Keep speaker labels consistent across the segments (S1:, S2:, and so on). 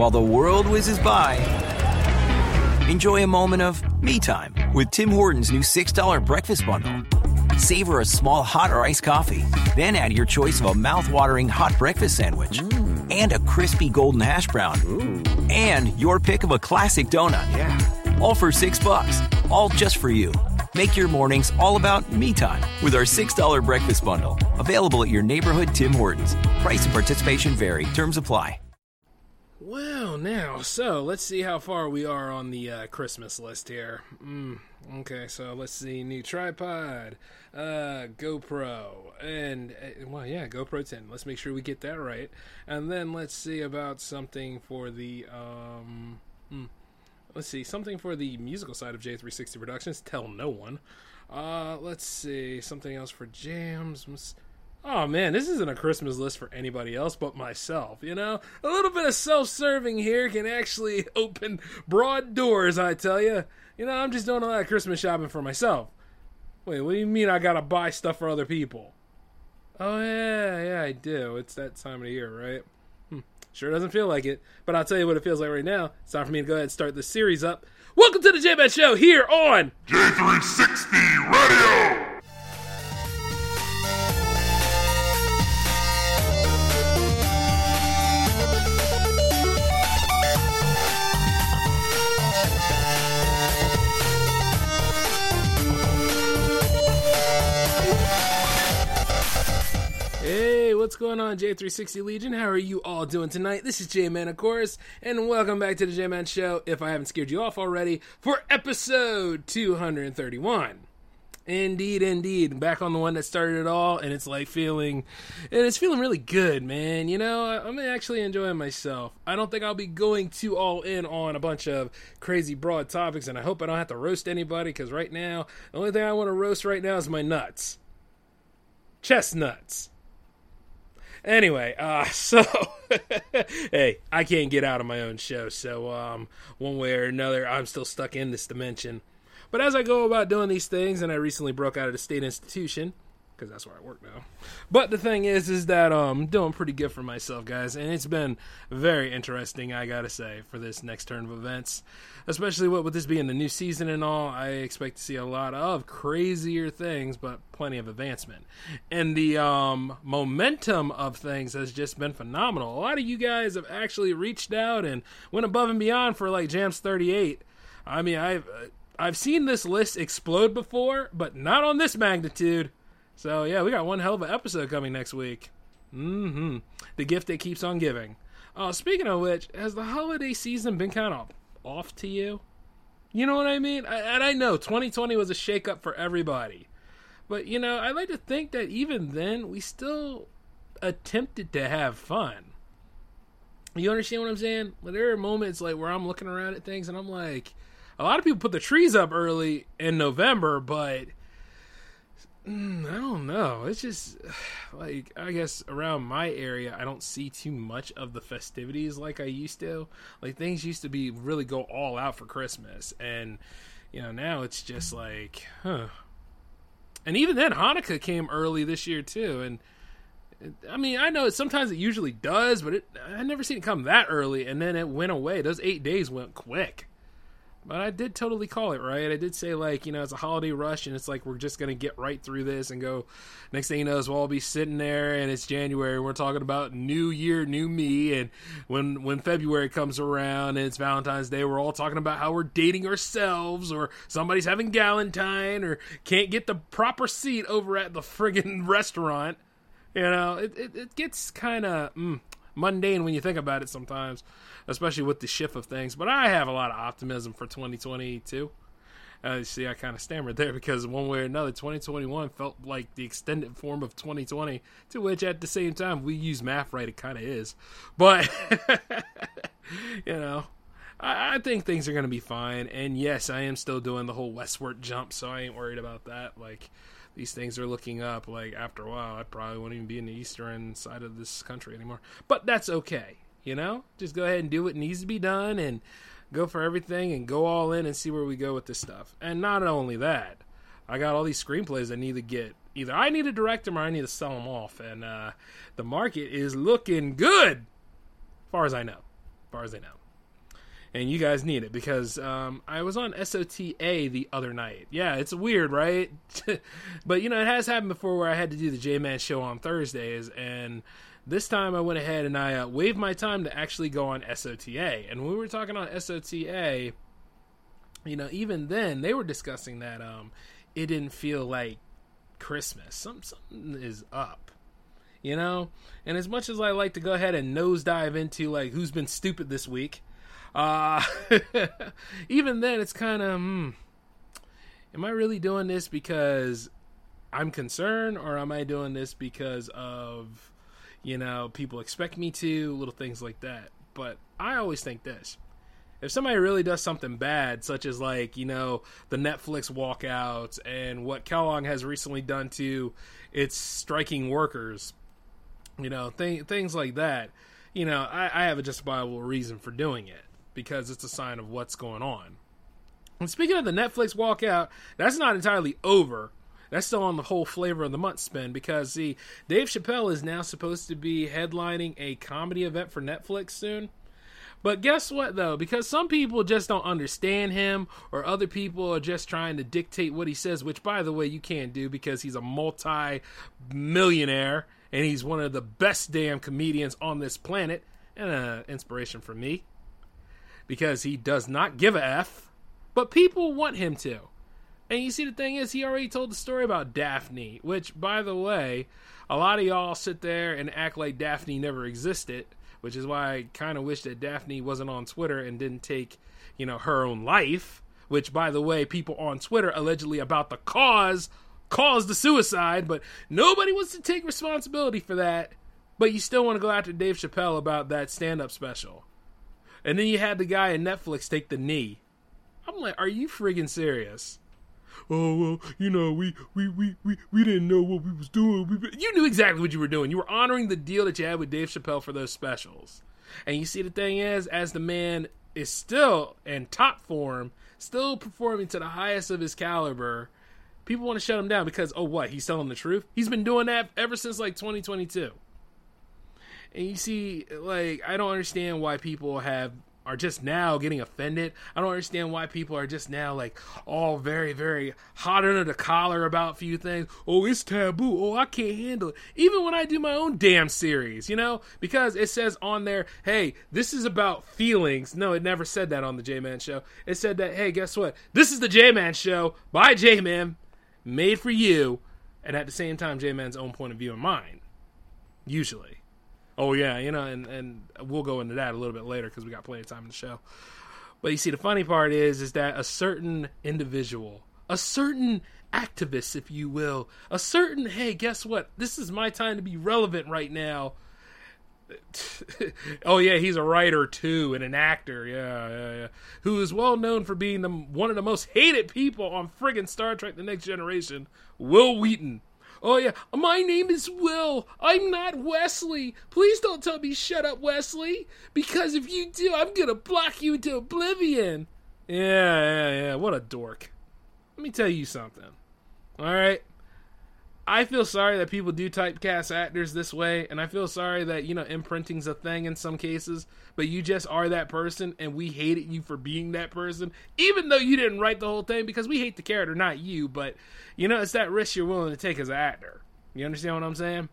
S1: while the world whizzes by, enjoy a moment of me time with Tim Hortons new $6 breakfast bundle. Savor a small hot or iced coffee, then add your choice of a mouth-watering hot breakfast sandwich mm. and a crispy golden hash brown. And your pick of a classic donut.
S2: Yeah.
S1: All for 6 bucks. All just for you. Make your mornings all about me time with our $6 breakfast bundle. Available at your neighborhood Tim Hortons. Price and participation vary. Terms apply.
S2: Well, now, so let's see how far we are on the uh, Christmas list here. Mm, okay, so let's see. New tripod, uh, GoPro, and, uh, well, yeah, GoPro 10. Let's make sure we get that right. And then let's see about something for the, um, hmm, let's see, something for the musical side of J360 Productions. Tell no one. Uh, let's see, something else for jams. Oh man, this isn't a Christmas list for anybody else but myself. You know, a little bit of self-serving here can actually open broad doors. I tell you. You know, I'm just doing a lot of Christmas shopping for myself. Wait, what do you mean I gotta buy stuff for other people? Oh yeah, yeah, I do. It's that time of the year, right? Hmm. Sure doesn't feel like it, but I'll tell you what it feels like right now. It's time for me to go ahead and start this series up. Welcome to the J-Man Show here on
S3: J360 Radio!
S2: What's going on, J360 Legion? How are you all doing tonight? This is J-Man, of course, and welcome back to the J-Man Show, if I haven't scared you off already, for episode 231. Indeed, indeed. Back on the one that started it all, and it's like feeling, and it's feeling really good, man. You know, I'm actually enjoying myself. I don't think I'll be going too all in on a bunch of crazy broad topics, and I hope I don't have to roast anybody, because right now, the only thing I want to roast right now is my nuts. Chestnuts. Anyway, uh, so hey, I can't get out of my own show, so um, one way or another, I'm still stuck in this dimension. But as I go about doing these things, and I recently broke out of the state institution because that's where I work now. But the thing is, is that um, I'm doing pretty good for myself, guys, and it's been very interesting, I gotta say, for this next turn of events. Especially what with this being the new season and all, I expect to see a lot of crazier things, but plenty of advancement. And the um, momentum of things has just been phenomenal. A lot of you guys have actually reached out and went above and beyond for like Jams 38. I mean, I've uh, I've seen this list explode before, but not on this magnitude. So yeah, we got one hell of an episode coming next week. Mm-hmm. The gift that keeps on giving. Uh, speaking of which, has the holiday season been kind of off to you? You know what I mean? I, and I know 2020 was a shakeup for everybody, but you know, I like to think that even then we still attempted to have fun. You understand what I'm saying? Like, there are moments like where I'm looking around at things and I'm like, a lot of people put the trees up early in November, but Mm, I don't know. It's just like I guess around my area, I don't see too much of the festivities like I used to. Like things used to be really go all out for Christmas, and you know now it's just like, huh. And even then, Hanukkah came early this year too, and. I mean, I know sometimes it usually does, but it, I never seen it come that early, and then it went away. Those eight days went quick. But I did totally call it right. I did say like you know it's a holiday rush and it's like we're just gonna get right through this and go. Next thing you know is we'll all be sitting there and it's January. and We're talking about New Year, New Me, and when when February comes around and it's Valentine's Day, we're all talking about how we're dating ourselves or somebody's having Galentine or can't get the proper seat over at the friggin' restaurant. You know, it it, it gets kind of mm, mundane when you think about it sometimes especially with the shift of things. But I have a lot of optimism for 2022. Uh, see, I kind of stammered there because one way or another, 2021 felt like the extended form of 2020, to which at the same time, we use math right, it kind of is. But, you know, I, I think things are going to be fine. And yes, I am still doing the whole westward jump, so I ain't worried about that. Like, these things are looking up. Like, after a while, I probably won't even be in the eastern side of this country anymore. But that's okay. You know, just go ahead and do what needs to be done and go for everything and go all in and see where we go with this stuff. And not only that, I got all these screenplays I need to get. Either I need to direct them or I need to sell them off. And uh, the market is looking good, far as I know. far as I know. And you guys need it because um, I was on SOTA the other night. Yeah, it's weird, right? but you know, it has happened before where I had to do the J Man show on Thursdays, and this time I went ahead and I uh, waived my time to actually go on SOTA. And when we were talking on SOTA, you know, even then they were discussing that um, it didn't feel like Christmas. Some, something is up you know and as much as i like to go ahead and nosedive into like who's been stupid this week uh even then it's kind of hmm, am i really doing this because i'm concerned or am i doing this because of you know people expect me to little things like that? But i always think this. If somebody really does something bad, such as like you know the Netflix walkouts and what Kellogg has recently done to its striking workers, you know th- things like that, you know I, I have a justifiable reason for doing it because it's a sign of what's going on. And speaking of the Netflix walkout, that's not entirely over. That's still on the whole flavor of the month spin because see, Dave Chappelle is now supposed to be headlining a comedy event for Netflix soon. But guess what, though? Because some people just don't understand him, or other people are just trying to dictate what he says, which, by the way, you can't do because he's a multi millionaire and he's one of the best damn comedians on this planet and an inspiration for me because he does not give a F, but people want him to. And you see, the thing is, he already told the story about Daphne, which, by the way, a lot of y'all sit there and act like Daphne never existed which is why I kind of wish that Daphne wasn't on Twitter and didn't take, you know, her own life. Which, by the way, people on Twitter allegedly about the cause caused the suicide, but nobody wants to take responsibility for that. But you still want to go after Dave Chappelle about that stand-up special, and then you had the guy in Netflix take the knee. I'm like, are you friggin' serious? oh well, you know, we we we we, we didn't know what we was doing. We, you knew exactly what you were doing. You were honoring the deal that you had with Dave Chappelle for those specials. And you see, the thing is, as the man is still in top form, still performing to the highest of his caliber, people want to shut him down because oh, what? He's telling the truth. He's been doing that ever since like 2022. And you see, like, I don't understand why people have are just now getting offended. I don't understand why people are just now like all very, very hot under the collar about a few things. Oh, it's taboo. Oh, I can't handle it. Even when I do my own damn series, you know, because it says on there, hey, this is about feelings. No, it never said that on the J Man Show. It said that, hey, guess what? This is the J Man Show by J Man, made for you, and at the same time, J Man's own point of view and mine, Usually. Oh yeah, you know, and and we'll go into that a little bit later because we got plenty of time in the show. But you see, the funny part is, is that a certain individual, a certain activist, if you will, a certain hey, guess what? This is my time to be relevant right now. oh yeah, he's a writer too and an actor. Yeah, yeah, yeah. Who is well known for being the, one of the most hated people on friggin' Star Trek: The Next Generation. Wil Wheaton. Oh yeah, my name is Will. I'm not Wesley. Please don't tell me shut up, Wesley, because if you do, I'm gonna block you into oblivion. Yeah, yeah, yeah. What a dork. Let me tell you something. All right. I feel sorry that people do typecast actors this way, and I feel sorry that, you know, imprinting's a thing in some cases, but you just are that person, and we hated you for being that person, even though you didn't write the whole thing, because we hate the character, not you, but, you know, it's that risk you're willing to take as an actor. You understand what I'm saying?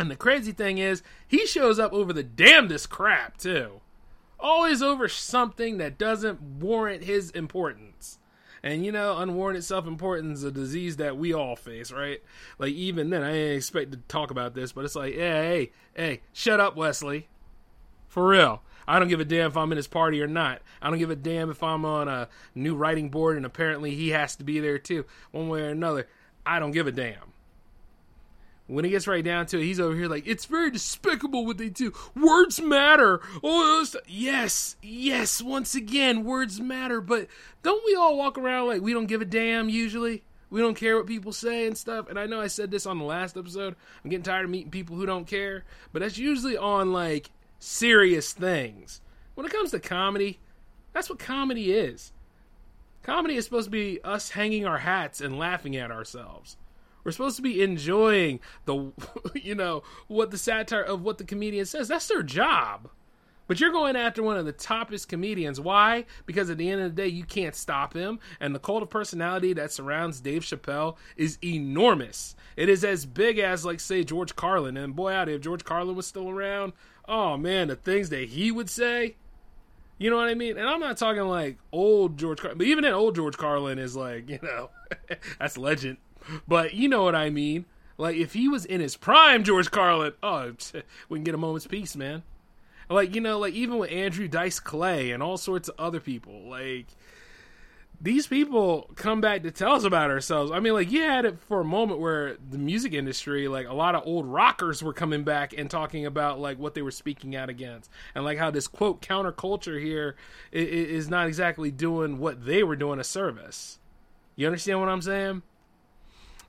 S2: And the crazy thing is, he shows up over the damnedest crap, too. Always over something that doesn't warrant his importance. And you know, unwarranted self importance is a disease that we all face, right? Like even then, I didn't expect to talk about this, but it's like, yeah, hey, hey, shut up, Wesley. For real. I don't give a damn if I'm in his party or not. I don't give a damn if I'm on a new writing board and apparently he has to be there too, one way or another. I don't give a damn when it gets right down to it, he's over here like, it's very despicable what they do. Words matter. Oh, yes, yes, once again, words matter. But don't we all walk around like we don't give a damn usually? We don't care what people say and stuff. And I know I said this on the last episode. I'm getting tired of meeting people who don't care. But that's usually on like serious things. When it comes to comedy, that's what comedy is. Comedy is supposed to be us hanging our hats and laughing at ourselves. We're supposed to be enjoying the, you know, what the satire of what the comedian says. That's their job. But you're going after one of the toppest comedians. Why? Because at the end of the day, you can't stop him. And the cult of personality that surrounds Dave Chappelle is enormous. It is as big as, like, say, George Carlin. And boy, out if George Carlin was still around, oh man, the things that he would say. You know what I mean? And I'm not talking like old George Carlin, but even then, old George Carlin is like, you know, that's legend. But you know what I mean? Like, if he was in his prime, George Carlin, oh, we can get a moment's peace, man. Like, you know, like even with Andrew Dice Clay and all sorts of other people, like these people come back to tell us about ourselves. I mean, like you had it for a moment where the music industry, like a lot of old rockers were coming back and talking about like what they were speaking out against, and like how this quote counterculture here is not exactly doing what they were doing a service. You understand what I'm saying?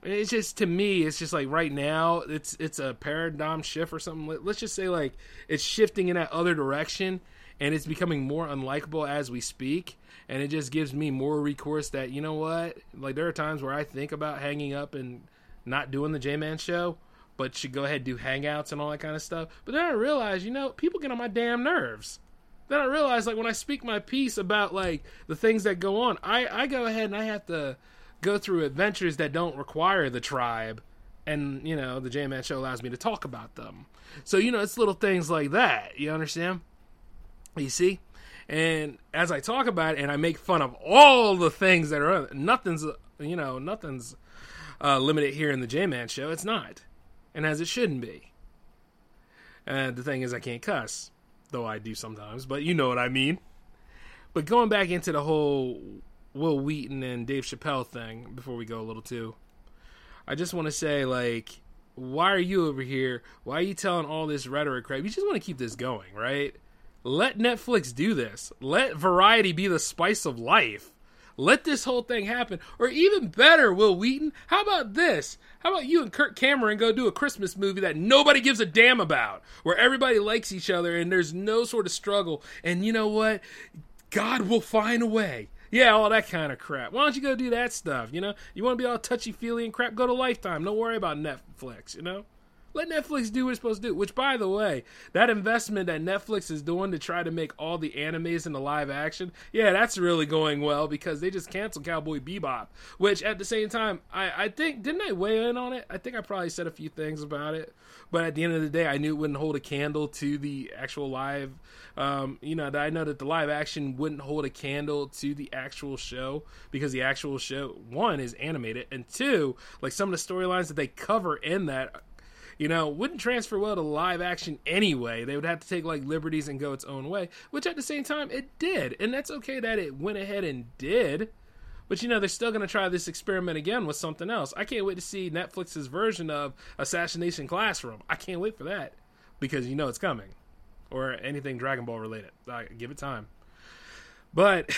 S2: It's just to me it's just like right now it's it's a paradigm shift or something. Let's just say like it's shifting in that other direction and it's becoming more unlikable as we speak and it just gives me more recourse that you know what? Like there are times where i think about hanging up and not doing the j-man show but should go ahead and do hangouts and all that kind of stuff. But then i realize you know people get on my damn nerves. Then i realize like when i speak my piece about like the things that go on i i go ahead and i have to go through adventures that don't require the tribe and you know the j-man show allows me to talk about them. So you know it's little things like that. You understand? You see? And as i talk about it and i make fun of all the things that are nothing's you know nothing's uh, limited here in the j-man show. It's not. And as it shouldn't be. And the thing is i can't cuss though i do sometimes but you know what i mean. But going back into the whole Wil Wheaton and Dave Chappelle thing before we go a little too. I just want to say, like, why are you over here? Why are you telling all this rhetoric crap? You just want to keep this going, right? Let Netflix do this. Let variety be the spice of life. Let this whole thing happen. Or even better, Wil Wheaton, how about this? How about you and Kirk Cameron go do a Christmas movie that nobody gives a damn about, where everybody likes each other and there's no sort of struggle. And you know what? God will find a way. Yeah, all that kind of crap. Why don't you go do that stuff? You know, you want to be all touchy feely and crap? Go to Lifetime. Don't worry about Netflix. You know, let Netflix do what it's supposed to do. Which, by the way, that investment that Netflix is doing to try to make all the animes into live action, yeah, that's really going well because they just canceled Cowboy Bebop. Which, at the same time, I, I think didn't I weigh in on it? I think I probably said a few things about it, but at the end of the day, I knew it wouldn't hold a candle to the actual live um, you know, I know that the live action wouldn't hold a candle to the actual show because the actual show one is animated and two, like some of the storylines that they cover in that you know, wouldn't transfer well to live action anyway. They would have to take like liberties and go its own way, which at the same time it did. And that's okay that it went ahead and did. But you know, they're still going to try this experiment again with something else. I can't wait to see Netflix's version of Assassination Classroom. I can't wait for that because you know it's coming or anything Dragon Ball related. Like, give it time. But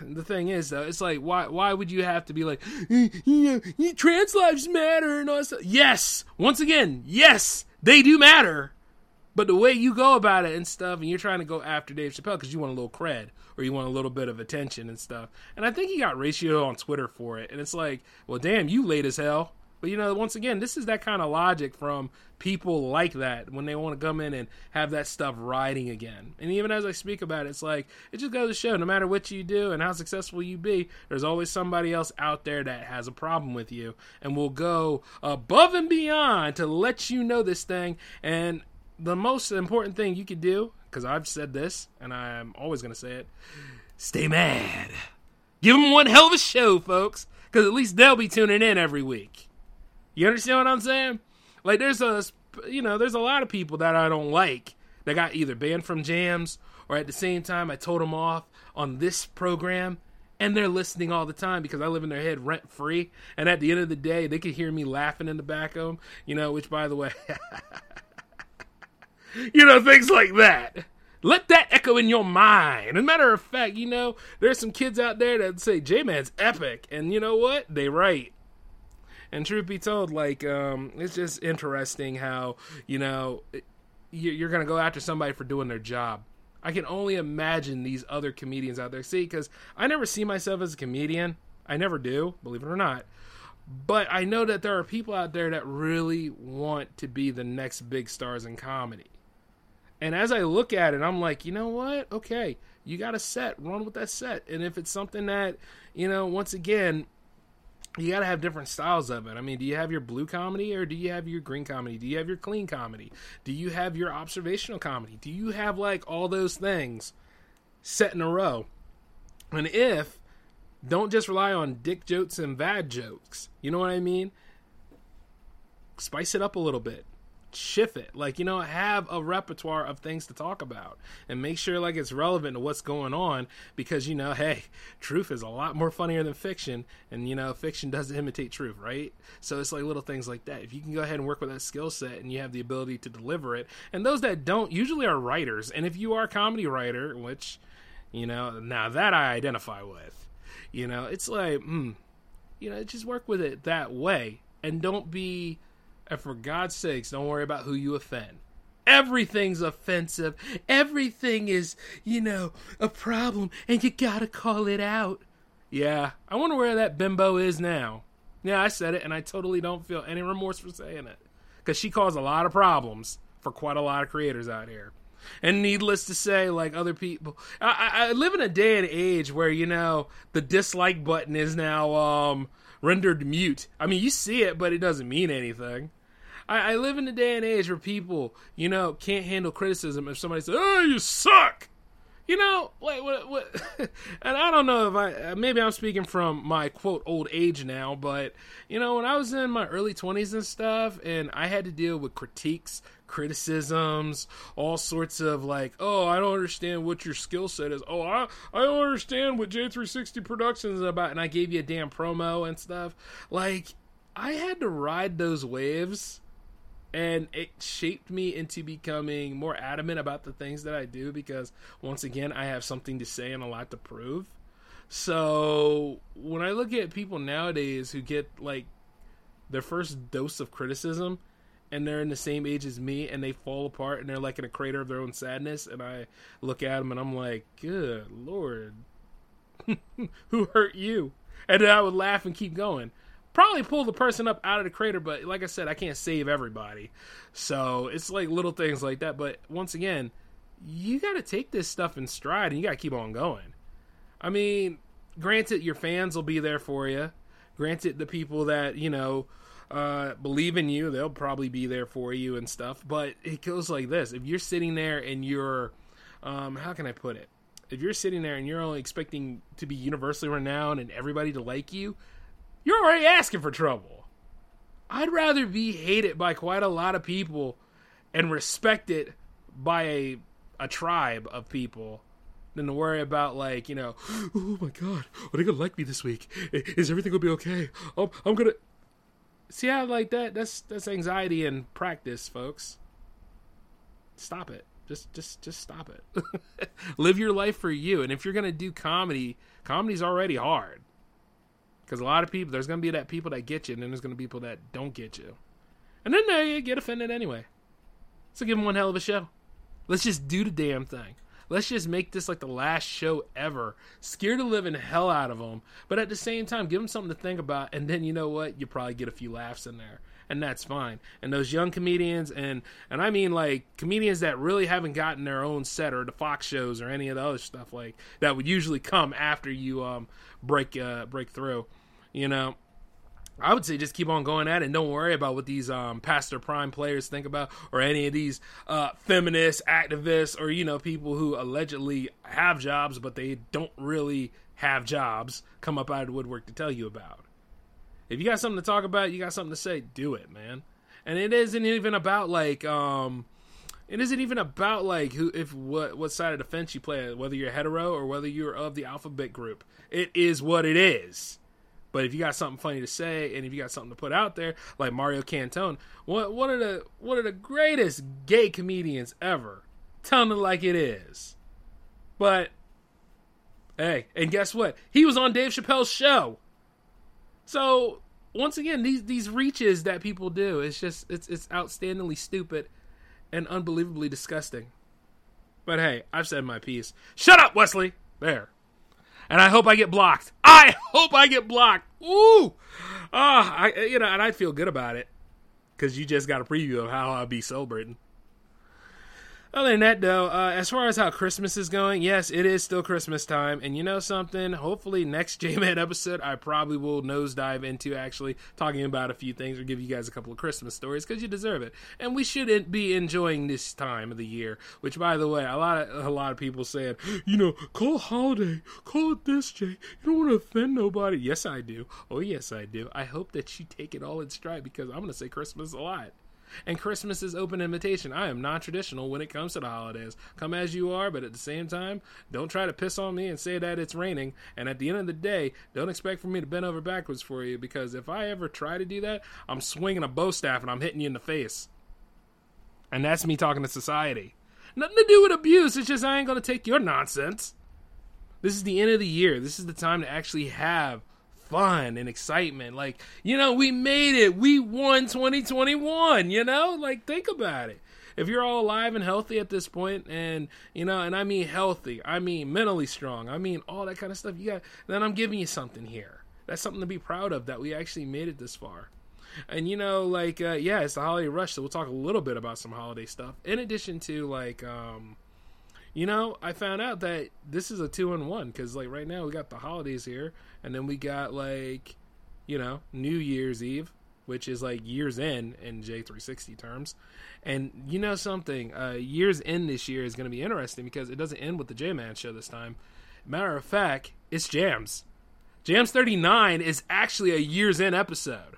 S2: the thing is, though, it's like, why why would you have to be like, eh, know, trans lives matter and all that stuff? Yes, once again, yes, they do matter. But the way you go about it and stuff, and you're trying to go after Dave Chappelle because you want a little cred or you want a little bit of attention and stuff. And I think he got ratio on Twitter for it. And it's like, well, damn, you late as hell. But you know, once again, this is that kind of logic from people like that when they want to come in and have that stuff riding again. And even as I speak about it, it's like it just goes to show no matter what you do and how successful you be, there's always somebody else out there that has a problem with you and will go above and beyond to let you know this thing. And the most important thing you could do, because I've said this and I'm always going to say it, stay mad. Give them one hell of a show, folks, because at least they'll be tuning in every week. You understand what I'm saying? Like there's a you know, there's a lot of people that I don't like that got either banned from jams or at the same time I told them off on this program and they're listening all the time because I live in their head rent free. And at the end of the day, they can hear me laughing in the back of them, you know, which by the way, you know, things like that. Let that echo in your mind. As a matter of fact, you know, there's some kids out there that say J Man's epic. And you know what? They right. And truth be told, like um, it's just interesting how you know you're to go after somebody for doing their job. I can only imagine these other comedians out there. See, because I never see myself as a comedian. I never do, believe it or not. But I know that there are people out there that really want to be the next big stars in comedy. And as I look at it, I'm like, you know what? Okay, you got a set, run with that set. And if it's something that, you know, once again, you got to have different styles of it. I mean, do you have your blue comedy or do you have your green comedy? Do you have your clean comedy? Do you have your observational comedy? Do you have like all those things set in a row? And if don't just rely on dick jokes and bad jokes. You know what I mean? Spice it up a little bit. Shift it. Like, you know, have a repertoire of things to talk about and make sure like it's relevant to what's going on because you know, hey, truth is a lot more funnier than fiction and you know, fiction doesn't imitate truth, right? So it's like little things like that. If you can go ahead and work with that skill set and you have the ability to deliver it, and those that don't usually are writers. And if you are a comedy writer, which you know, now that I identify with, you know, it's like, hmm, you know, just work with it that way and don't be and for God's sakes, don't worry about who you offend. Everything's offensive. Everything is, you know, a problem, and you gotta call it out. Yeah, I wonder where that bimbo is now. Yeah, I said it, and I totally don't feel any remorse for saying it. Because she caused a lot of problems for quite a lot of creators out here. And needless to say, like other people, I, I, I live in a day and age where, you know, the dislike button is now, um, rendered mute. I mean, you see it, but it doesn't mean anything. I, I live in a day and age where people, you know, can't handle criticism if somebody says, "Oh, you suck." You know, like what? What? and I don't know if I uh, maybe I'm speaking from my quote old age now, but you know, when I was in my early 20s and stuff, and I had to deal with critiques, criticisms, all sorts of like, oh, I don't understand what your skill set is. Oh, I I don't understand what J360 Productions is about, and I gave you a damn promo and stuff. Like, I had to ride those waves and it shaped me into becoming more adamant about the things that I do because once again I have something to say and a lot to prove. So when I look at people nowadays who get like their first dose of criticism and they're in the same age as me and they fall apart and they're like in a crater of their own sadness and I look at them and I'm like, "Good lord. who hurt you?" And then I would laugh and keep going probably pull the person up out of the crater, but like I said, I can't save everybody. So it's like little things like that. But once again, you got to take this stuff in stride and you got to keep on going. I mean, granted, your fans will be there for you. Granted, the people that, you know, uh, believe in you, they'll probably be there for you and stuff. But it goes like this if you're sitting there and you're, um, how can I put it? If you're sitting there and you're only expecting to be universally renowned and everybody to like you, you're already asking for trouble. I'd rather be hated by quite a lot of people and respected by a a tribe of people than to worry about like you know oh my god are they gonna like me this week? Is everything gonna be okay? Oh, i'm gonna see how like that that's that's anxiety in practice folks. Stop it. Just just just stop it. Live your life for you. And if you're gonna do comedy comedy's already hard because a lot of people, there's going to be that people that get you, and then there's going to be people that don't get you. And then they get offended anyway. So give them one hell of a show. Let's just do the damn thing. Let's just make this like the last show ever. Scare the living hell out of them, but at the same time, give them something to think about. And then you know what? You probably get a few laughs in there, and that's fine. And those young comedians, and and I mean like comedians that really haven't gotten their own set or the Fox shows or any of the other stuff like that would usually come after you um break uh, break through. You know, I would say just keep on going at it and don't worry about what these um, pastor prime players think about or any of these uh, feminist activists or you know people who allegedly have jobs but they don't really have jobs come up out of the woodwork to tell you about. If you got something to talk about, you got something to say, do it, man. And it isn't even about like um it isn't even about like who if what what side of the fence you play whether you're hetero or whether you're of the alphabet group. It is what it is. But if you got something funny to say and if you got something to put out there like mario cantone one, one of the one of the greatest gay comedians ever. Telling it like it is. But hey and guess what? He was on dave chappelle's show. So once again these these reaches that people do it's just it's it's outstandingly stupid and unbelievably disgusting. But hey, I've said my piece. Shut up, Wesley. There. And I hope I get blocked. I hope I get blocked. Ooh. Ah, I you know, and I'd feel good about it cuz you just got a preview of how I'll be celebrating. Other than that, though, uh, as far as how Christmas is going, yes, it is still Christmas time. And you know something? Hopefully, next J Man episode, I probably will nosedive into actually talking about a few things or give you guys a couple of Christmas stories because you deserve it. And we shouldn't be enjoying this time of the year. Which, by the way, a lot of a lot of people saying, you know, call holiday, call it this, Jay. You don't want to offend nobody. Yes, I do. Oh, yes, I do. I hope that you take it all in stride because I'm going to say Christmas a lot. And Christmas is open invitation. I am non traditional when it comes to the holidays. Come as you are, but at the same time, don't try to piss on me and say that it's raining. And at the end of the day, don't expect for me to bend over backwards for you because if I ever try to do that, I'm swinging a bow staff and I'm hitting you in the face. And that's me talking to society. Nothing to do with abuse, it's just I ain't gonna take your nonsense. This is the end of the year. This is the time to actually have fun and excitement. Like, you know, we made it. We won 2021, you know? Like, think about it. If you're all alive and healthy at this point, and, you know, and I mean healthy, I mean mentally strong, I mean all that kind of stuff, you got, then I'm giving you something here. That's something to be proud of that we actually made it this far. And you know, like, uh, yeah, it's the holiday rush, so we'll talk a little bit about some holiday stuff. In addition to, like, um, you know, I found out that this is a two in one because, like, right now we got the holidays here, and then we got like, you know, New Year's Eve, which is like years in in J360 terms. And you know something, uh, years in this year is going to be interesting because it doesn't end with the J Man show this time. Matter of fact, it's Jams. Jams 39 is actually a years in episode.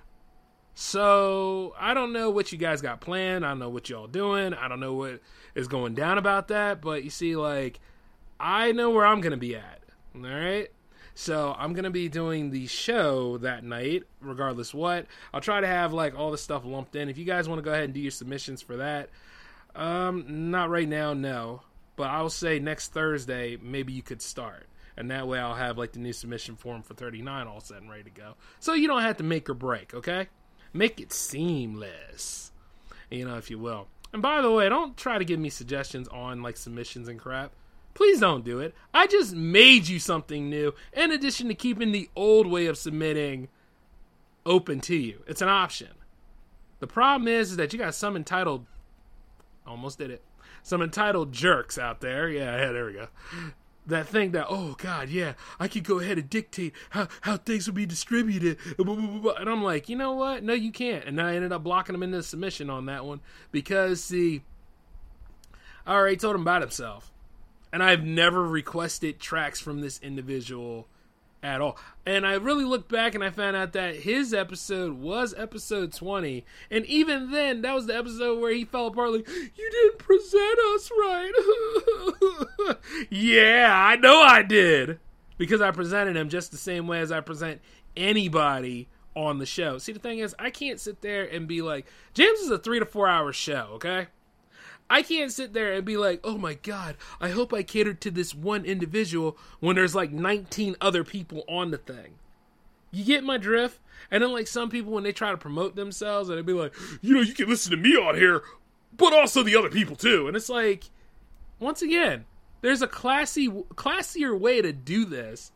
S2: So I don't know what you guys got planned. I don't know what y'all doing. I don't know what is going down about that. But you see, like, I know where I'm gonna be at. All right. So I'm gonna be doing the show that night, regardless what. I'll try to have like all the stuff lumped in. If you guys want to go ahead and do your submissions for that, um, not right now, no. But I'll say next Thursday, maybe you could start, and that way I'll have like the new submission form for 39 all set and ready to go. So you don't have to make or break, okay? Make it seamless, you know, if you will. And by the way, don't try to give me suggestions on like submissions and crap. Please don't do it. I just made you something new, in addition to keeping the old way of submitting open to you. It's an option. The problem is, is that you got some entitled, almost did it, some entitled jerks out there. Yeah, yeah, there we go. That thing that, oh God, yeah, I could go ahead and dictate how, how things will be distributed. And I'm like, you know what? No, you can't. And I ended up blocking him into the submission on that one because, see, I already told him about himself and I've never requested tracks from this individual at all. And I really looked back and I found out that his episode was episode 20. And even then, that was the episode where he fell apart like, You didn't present us right. yeah, I know I did. Because I presented him just the same way as I present anybody on the show. See, the thing is, I can't sit there and be like, Jams is a three to four hour show, okay? I can't sit there and be like, oh my God, I hope I catered to this one individual when there's like 19 other people on the thing. You get my drift? And then, like, some people, when they try to promote themselves, and they be like, you know, you can listen to me on here, but also the other people too. And it's like, once again, there's a classy, classier way to do this.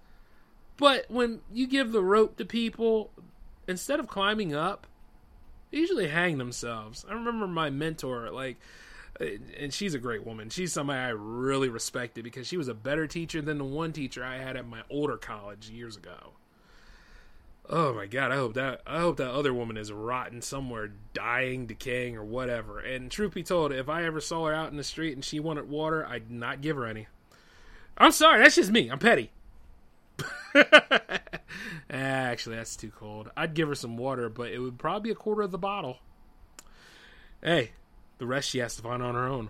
S2: But when you give the rope to people, instead of climbing up, they usually hang themselves. I remember my mentor, like, and she's a great woman. She's somebody I really respected because she was a better teacher than the one teacher I had at my older college years ago. Oh my god, I hope that I hope that other woman is rotten somewhere, dying, decaying, or whatever. And truth be told, if I ever saw her out in the street and she wanted water, I'd not give her any. I'm sorry, that's just me. I'm petty. Actually, that's too cold. I'd give her some water, but it would probably be a quarter of the bottle. Hey, the rest she has to find on her own.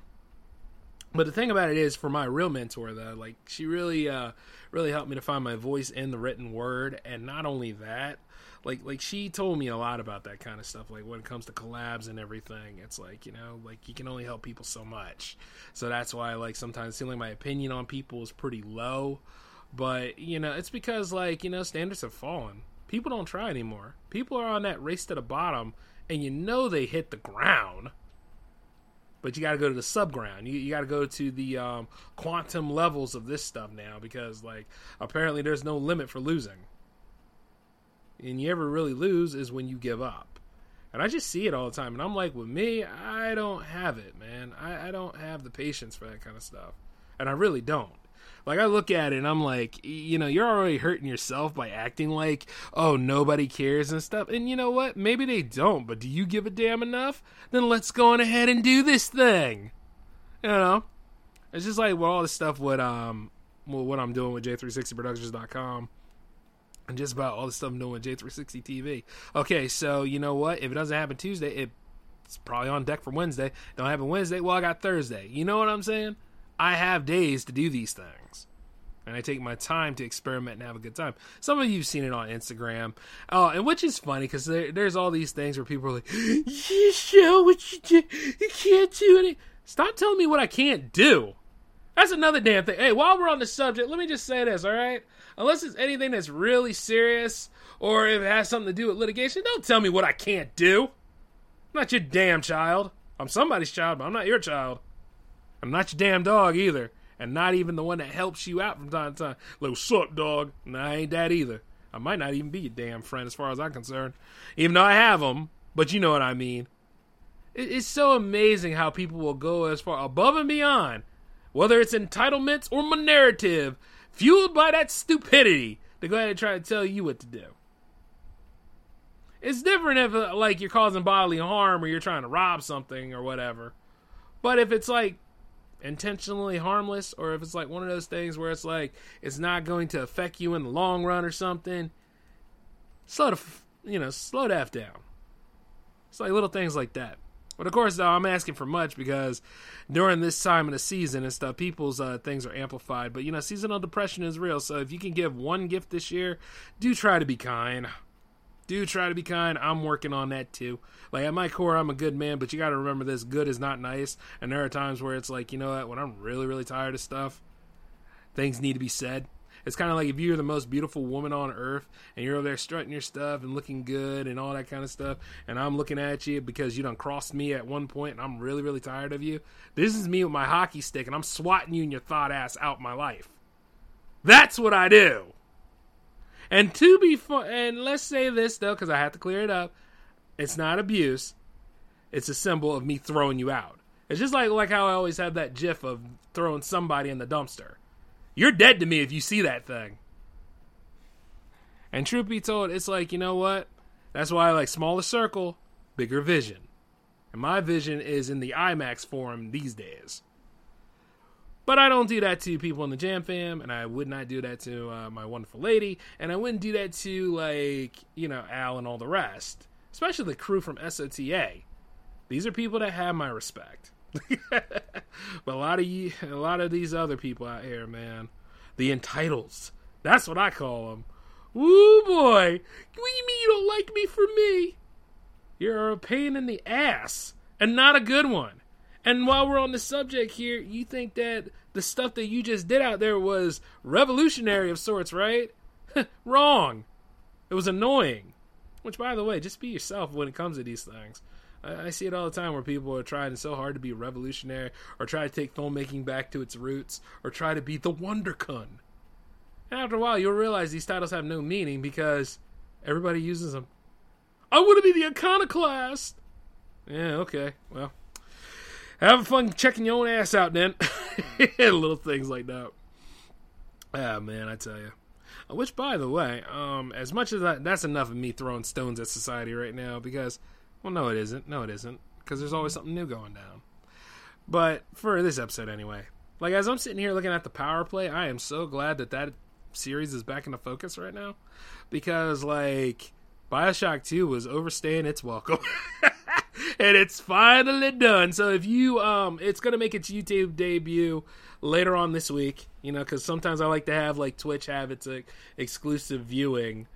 S2: But the thing about it is, for my real mentor, though, like she really, uh, really helped me to find my voice in the written word, and not only that, like, like she told me a lot about that kind of stuff. Like when it comes to collabs and everything, it's like you know, like you can only help people so much. So that's why, like, sometimes feeling my opinion on people is pretty low. But you know, it's because like you know, standards have fallen. People don't try anymore. People are on that race to the bottom, and you know they hit the ground but you got to go to the subground. You, you got to go to the um, quantum levels of this stuff now because, like, apparently there's no limit for losing. And you ever really lose is when you give up. And I just see it all the time. And I'm like, with me, I don't have it, man. I, I don't have the patience for that kind of stuff. And I really don't. Like, I look at it and I'm like, you know, you're already hurting yourself by acting like, oh, nobody cares and stuff. And you know what? Maybe they don't, but do you give a damn enough? Then let's go on ahead and do this thing. You know? It's just like with all this stuff with, um, well, what I'm doing with J360Productions.com and just about all the stuff I'm doing with J360 TV. Okay, so you know what? If it doesn't happen Tuesday, it, it's probably on deck for Wednesday. Don't happen Wednesday, well, I got Thursday. You know what I'm saying? I have days to do these things. And I take my time to experiment and have a good time. Some of you've seen it on Instagram. Oh, and which is funny because there, there's all these things where people are like, You show what you do. You can't do anything. Stop telling me what I can't do. That's another damn thing. Hey, while we're on the subject, let me just say this, all right? Unless it's anything that's really serious or if it has something to do with litigation, don't tell me what I can't do. I'm not your damn child. I'm somebody's child, but I'm not your child. I'm not your damn dog either. And not even the one that helps you out from time to time. Little suck dog. Nah, I ain't that either. I might not even be your damn friend as far as I'm concerned. Even though I have them, but you know what I mean. It's so amazing how people will go as far above and beyond, whether it's entitlements or my narrative, fueled by that stupidity, to go ahead and try to tell you what to do. It's different if, uh, like, you're causing bodily harm or you're trying to rob something or whatever. But if it's like intentionally harmless or if it's like one of those things where it's like it's not going to affect you in the long run or something slow the you know slow the f down. It's like little things like that. But of course though i'm asking for much because during this time of the season and stuff people's uh, things are amplified. But you know seasonal depression is real. So if you can give one gift this year do try to be kind do try to be kind. I'm working on that too. Like at my core, I'm a good man, but you got to remember this: good is not nice. And there are times where it's like, you know what? When I'm really, really tired of stuff, things need to be said. It's kind of like if you're the most beautiful woman on earth and you're over there strutting your stuff and looking good and all that kind of stuff, and I'm looking at you because you done crossed me at one point and I'm really, really tired of you. This is me with my hockey stick and I'm swatting you and your thought ass out my life. That's what I do. And to be and let's say this though, because I have to clear it up. It's not abuse. It's a symbol of me throwing you out. It's just like like how I always have that GIF of throwing somebody in the dumpster. You're dead to me if you see that thing. And truth be told, it's like you know what? That's why I like smaller circle, bigger vision. And my vision is in the IMAX form these days. But I don't do that to people in the Jam Fam, and I would not do that to uh, my wonderful lady, and I wouldn't do that to like you know Al and all the rest, especially the crew from SOTA. These are people that have my respect. but a lot of you, a lot of these other people out here, man, the entitles. That's what I call them. Woo boy, what do you mean you don't like me for me? You're a pain in the ass, and not a good one. And while we're on the subject here, you think that the stuff that you just did out there was revolutionary of sorts, right? Wrong. It was annoying. Which, by the way, just be yourself when it comes to these things. I, I, see it all the time where people are trying so hard to be revolutionary or try to take filmmaking back to its roots or try to be the wonder con. And after a while, you'll realize these titles have no meaning because everybody uses them. I want to be the iconoclast! Yeah, okay. Well, have fun checking your own ass out, then. Little things like that. Ah, man, I tell you. Uh, which, by the way, um, as much as that, that's enough of me throwing stones at society right now because, well, no, it isn't. No, it isn't. Because there's always something new going down. But for this episode, anyway, like as I'm sitting here looking at the power play, I am so glad that that series is back into focus right now because, like, Bioshock 2 was overstaying its welcome. and it's finally done. So if you, um, it's gonna make its YouTube debut later on this week. You know, because sometimes I like to have like Twitch have its like, exclusive viewing.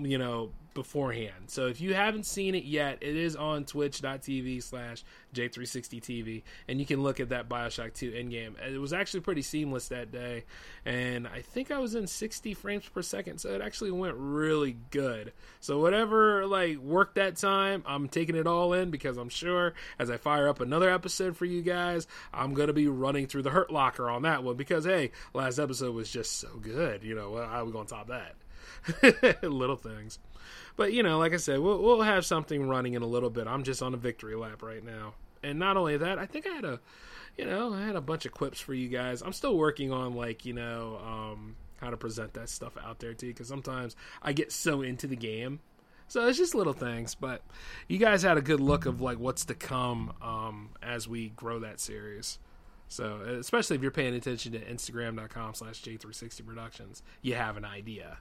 S2: You know, beforehand. So if you haven't seen it yet, it is on twitch.tv slash J360TV, and you can look at that Bioshock 2 endgame. It was actually pretty seamless that day, and I think I was in 60 frames per second, so it actually went really good. So whatever like worked that time, I'm taking it all in because I'm sure as I fire up another episode for you guys, I'm gonna be running through the Hurt Locker on that one because hey, last episode was just so good. You know, how are we gonna top that? little things. But you know, like I said, we'll we'll have something running in a little bit. I'm just on a victory lap right now, and not only that, I think I had a, you know, I had a bunch of quips for you guys. I'm still working on like you know um, how to present that stuff out there too, because sometimes I get so into the game. So it's just little things, but you guys had a good look of like what's to come um, as we grow that series. So especially if you're paying attention to Instagram.com slash J360 Productions, you have an idea.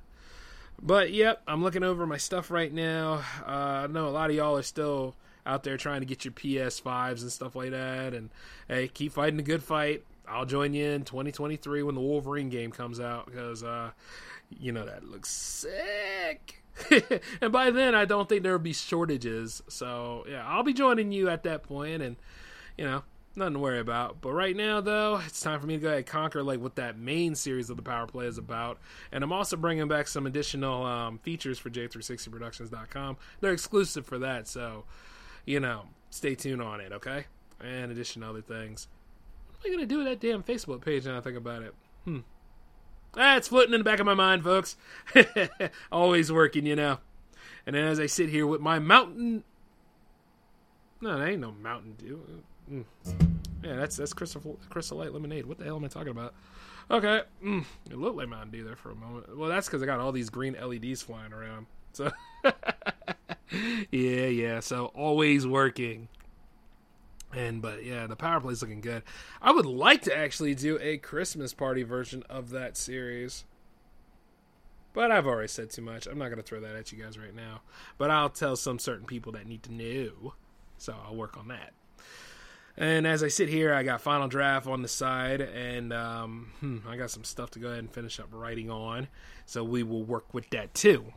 S2: But yep, I'm looking over my stuff right now. Uh, I know a lot of y'all are still out there trying to get your PS5s and stuff like that. And hey, keep fighting a good fight. I'll join you in 2023 when the Wolverine game comes out because, uh, you know, that looks sick. and by then, I don't think there'll be shortages. So yeah, I'll be joining you at that point, and you know, nothing to worry about. But right now, though, it's time for me to go ahead and conquer like what that main series of the Power Play is about. And I'm also bringing back some additional um, features for J360Productions.com. They're exclusive for that, so you know, stay tuned on it, okay? And addition to other things. What am I gonna do with that damn Facebook page now I think about it? Hmm. That's floating in the back of my mind, folks. Always working, you know. And then as I sit here with my mountain. No, that ain't no Mountain Dew. Mm. Yeah, that's that's Crystal Crystal Light Lemonade. What the hell am I talking about? Okay, mm. it looked like Mountain Dew there for a moment. Well, that's because I got all these green LEDs flying around. So, yeah, yeah. So always working. And but yeah, the power play's looking good. I would like to actually do a Christmas party version of that series. But I've already said too much. I'm not going to throw that at you guys right now. But I'll tell some certain people that need to know. So I'll work on that. And as I sit here, I got Final Draft on the side, and um, hmm, I got some stuff to go ahead and finish up writing on. So we will work with that too.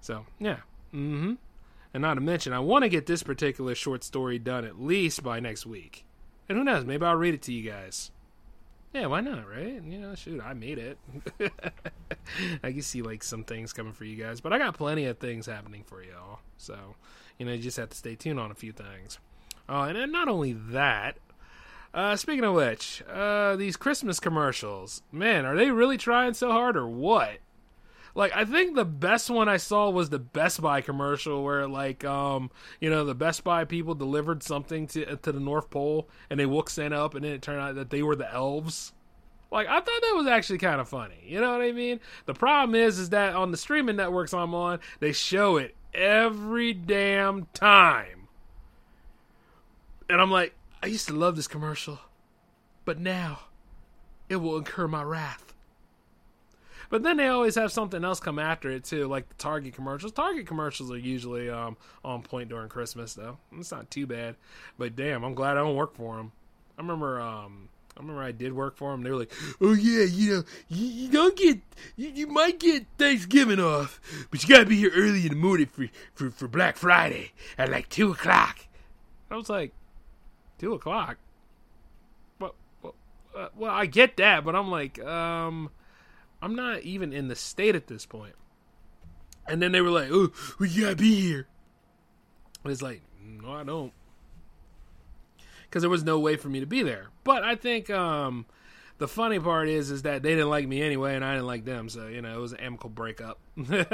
S2: So yeah, mm-hmm. And not to mention, I want to get this particular short story done at least by next week. And who knows, maybe I'll read it to you guys. Yeah, why not, right? You know, shoot, I made it. I can see like some things coming for you guys, but I got plenty of things happening for y'all. So, you know, you just have to stay tuned on a few things. Oh, and, and not only that, uh, speaking of which, uh, these Christmas commercials, man, are they really trying so hard or what? Like, I think the best one I saw was the Best Buy commercial where, like, um, you know, the Best Buy people delivered something to to the North Pole and they woke Santa up, and then it turned out that they were the elves. Like, I thought that was actually kind of funny. You know what I mean? The problem is, is that on the streaming networks I'm on, they show it every damn time and I'm like, I used to love this commercial, but now it will incur my wrath. But then they always have something else come after it too, like the Target commercials. Target commercials are usually um, on point during Christmas, though. It's not too bad. But damn, I'm glad I don't work for them. I remember, um, I remember I did work for them. They were like, "Oh yeah, you know, you, you don't get, you, you, might get Thanksgiving off, but you gotta be here early in the morning for for, for Black Friday at like two o'clock." I was like, two o'clock. Well, well, uh, well, I get that, but I'm like, um, I'm not even in the state at this point. And then they were like, "Oh, we gotta be here." It's like, no, I don't, because there was no way for me to be there. But I think um, the funny part is, is that they didn't like me anyway, and I didn't like them. So you know, it was an amicable breakup. As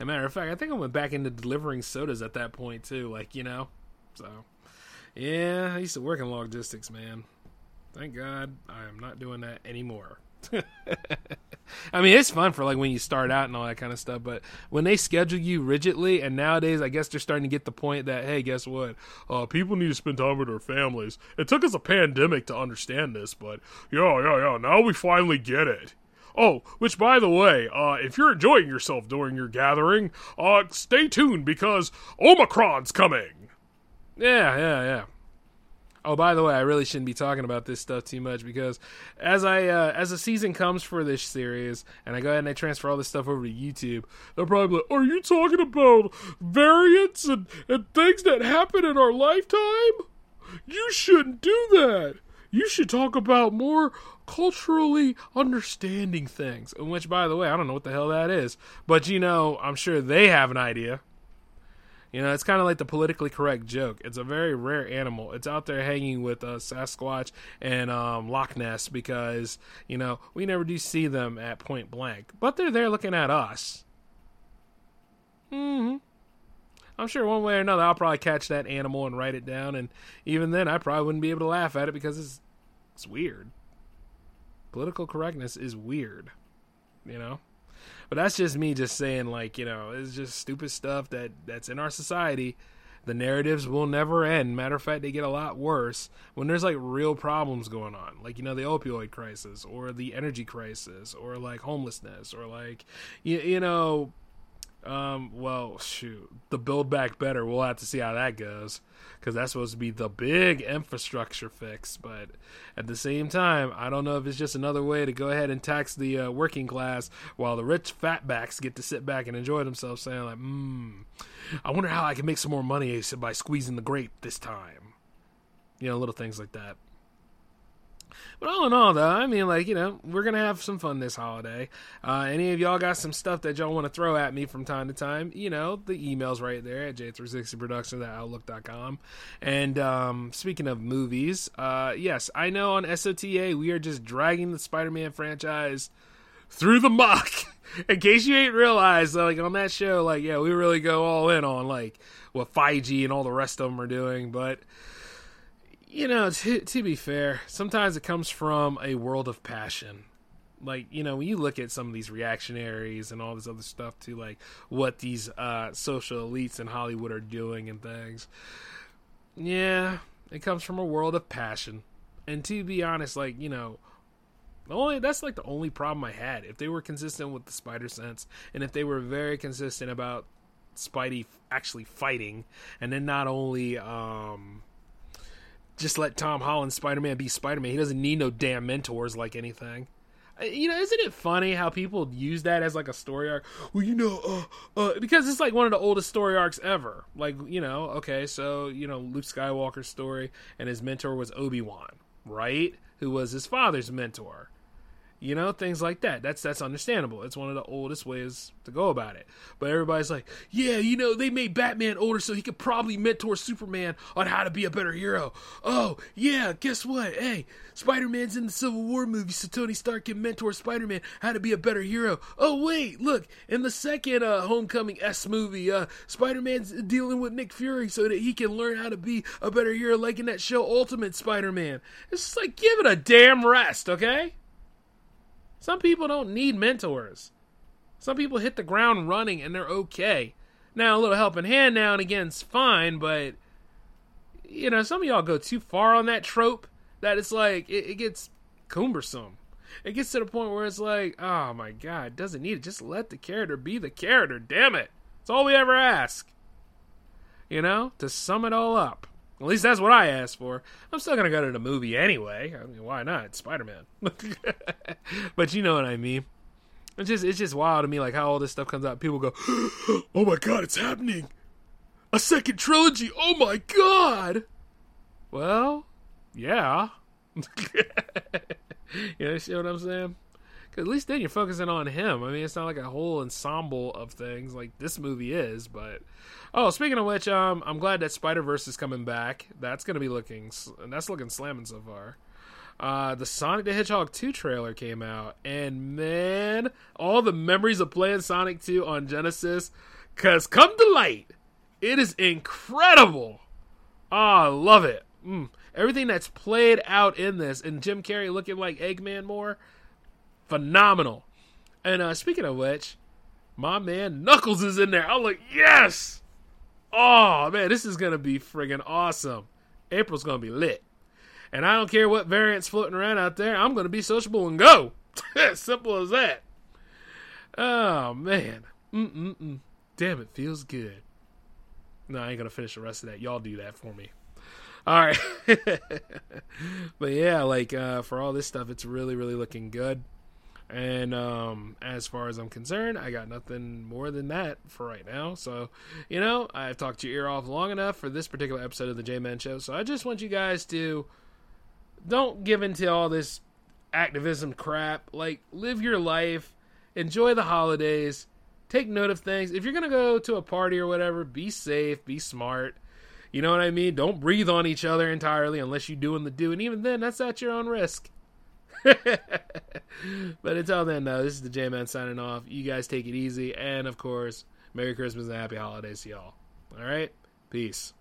S2: a matter of fact, I think I went back into delivering sodas at that point too. Like you know, so yeah, I used to work in logistics, man. Thank God I am not doing that anymore. I mean, it's fun for like when you start out and all that kind of stuff, but when they schedule you rigidly, and nowadays I guess they're starting to get the point that hey, guess what? Uh, people need to spend time with their families. It took us a pandemic to understand this, but yeah, yeah, yeah. Now we finally get it. Oh, which by the way, uh, if you're enjoying yourself during your gathering, uh, stay tuned because Omicron's coming. Yeah, yeah, yeah. Oh, by the way, I really shouldn't be talking about this stuff too much because as I uh, as the season comes for this series, and I go ahead and I transfer all this stuff over to YouTube, they'll probably like, "Are you talking about variants and and things that happen in our lifetime? You shouldn't do that. You should talk about more culturally understanding things." Which, by the way, I don't know what the hell that is, but you know, I'm sure they have an idea. You know, it's kind of like the politically correct joke. It's a very rare animal. It's out there hanging with uh, Sasquatch and um, Loch Ness because, you know, we never do see them at point blank. But they're there looking at us. hmm I'm sure one way or another I'll probably catch that animal and write it down, and even then I probably wouldn't be able to laugh at it because it's it's weird. Political correctness is weird, you know. But that's just me just saying like you know it's just stupid stuff that that's in our society. The narratives will never end. Matter of fact, they get a lot worse when there's like real problems going on, like you know the opioid crisis or the energy crisis or like homelessness or like you, you know um, well, shoot, the Build Back Better. We'll have to see how that goes because that's supposed to be the big infrastructure fix. But at the same time, I don't know if it's just another way to go ahead and tax the uh, working class while the rich fatbacks get to sit back and enjoy themselves, saying like, "Hmm, I wonder how I can make some more money by squeezing the grape this time." You know, little things like that. But all in all, though, I mean, like, you know, we're going to have some fun this holiday. Uh, any of y'all got some stuff that y'all want to throw at me from time to time, you know, the email's right there at j360productions at outlook.com. And um, speaking of movies, uh, yes, I know on SOTA we are just dragging the Spider Man franchise through the muck. in case you ain't realized, like on that show, like yeah, we really go all in on like what Feige and all the rest of them are doing. But you know, to, to be fair, sometimes it comes from a world of passion. Like, you know, when you look at some of these reactionaries and all this other stuff to like what these uh, social elites in Hollywood are doing and things, yeah, it comes from a world of passion. And to be honest, like, you know, only that's like the only problem I had. If they were consistent with the spider sense and if they were very consistent about Spidey actually fighting and then not only um just let Tom Holland Spider Man be Spider Man. He doesn't need no damn mentors like anything. Uh, you know, isn't it funny how people use that as like a story arc? Well, you know, uh, uh, because it's like one of the oldest story arcs ever. Like, you know, okay, so you know, Luke Skywalker's story, and his mentor was Obi Wan, right? Who was his father's mentor you know things like that. That's that's understandable. It's one of the oldest ways to go about it. But everybody's like yeah you know they made batman older so he could probably mentor superman on how to be a better hero. Oh yeah guess what? Hey spider-man's in the civil war movie so tony stark can mentor spider-man how to be a better hero. Oh wait look in the second uh, homecoming s movie uh, spider-man's dealing with nick fury so that he can learn how to be a better hero like in that show ultimate spider-man. It's just like give it a damn rest okay some people don't need mentors. Some people hit the ground running and they're okay. Now, a little helping hand now and again is fine, but you know, some of y'all go too far on that trope that it's like it, it gets cumbersome. It gets to the point where it's like, oh my god, doesn't need it. Just let the character be the character. Damn it. That's all we ever ask. You know, to sum it all up. At least that's what I asked for. I'm still gonna go to the movie anyway. I mean, why not? Spider Man. but you know what I mean. It's just it's just wild to me like how all this stuff comes out. People go, "Oh my god, it's happening! A second trilogy! Oh my god!" Well, yeah. you know, see what I'm saying? At least then you're focusing on him. I mean, it's not like a whole ensemble of things like this movie is, but Oh, speaking of which, um, I'm glad that Spider Verse is coming back. That's gonna be looking, that's looking slamming so far. Uh, the Sonic the Hedgehog 2 trailer came out, and man, all the memories of playing Sonic 2 on Genesis, cause come to light, it is incredible. Oh, I love it. Mm. Everything that's played out in this, and Jim Carrey looking like Eggman more, phenomenal. And uh, speaking of which, my man Knuckles is in there. I'm like, yes. Oh man, this is gonna be friggin' awesome. April's gonna be lit. And I don't care what variants floating around out there, I'm gonna be sociable and go. Simple as that. Oh man. Mm-mm-mm. Damn, it feels good. No, I ain't gonna finish the rest of that. Y'all do that for me. All right. but yeah, like uh, for all this stuff, it's really, really looking good. And um, as far as I'm concerned, I got nothing more than that for right now. So, you know, I've talked your ear off long enough for this particular episode of the J Man Show. So I just want you guys to don't give into all this activism crap. Like, live your life, enjoy the holidays, take note of things. If you're going to go to a party or whatever, be safe, be smart. You know what I mean? Don't breathe on each other entirely unless you're doing the do. And even then, that's at your own risk. but until then, though, this is the J Man signing off. You guys take it easy. And of course, Merry Christmas and Happy Holidays to y'all. All right? Peace.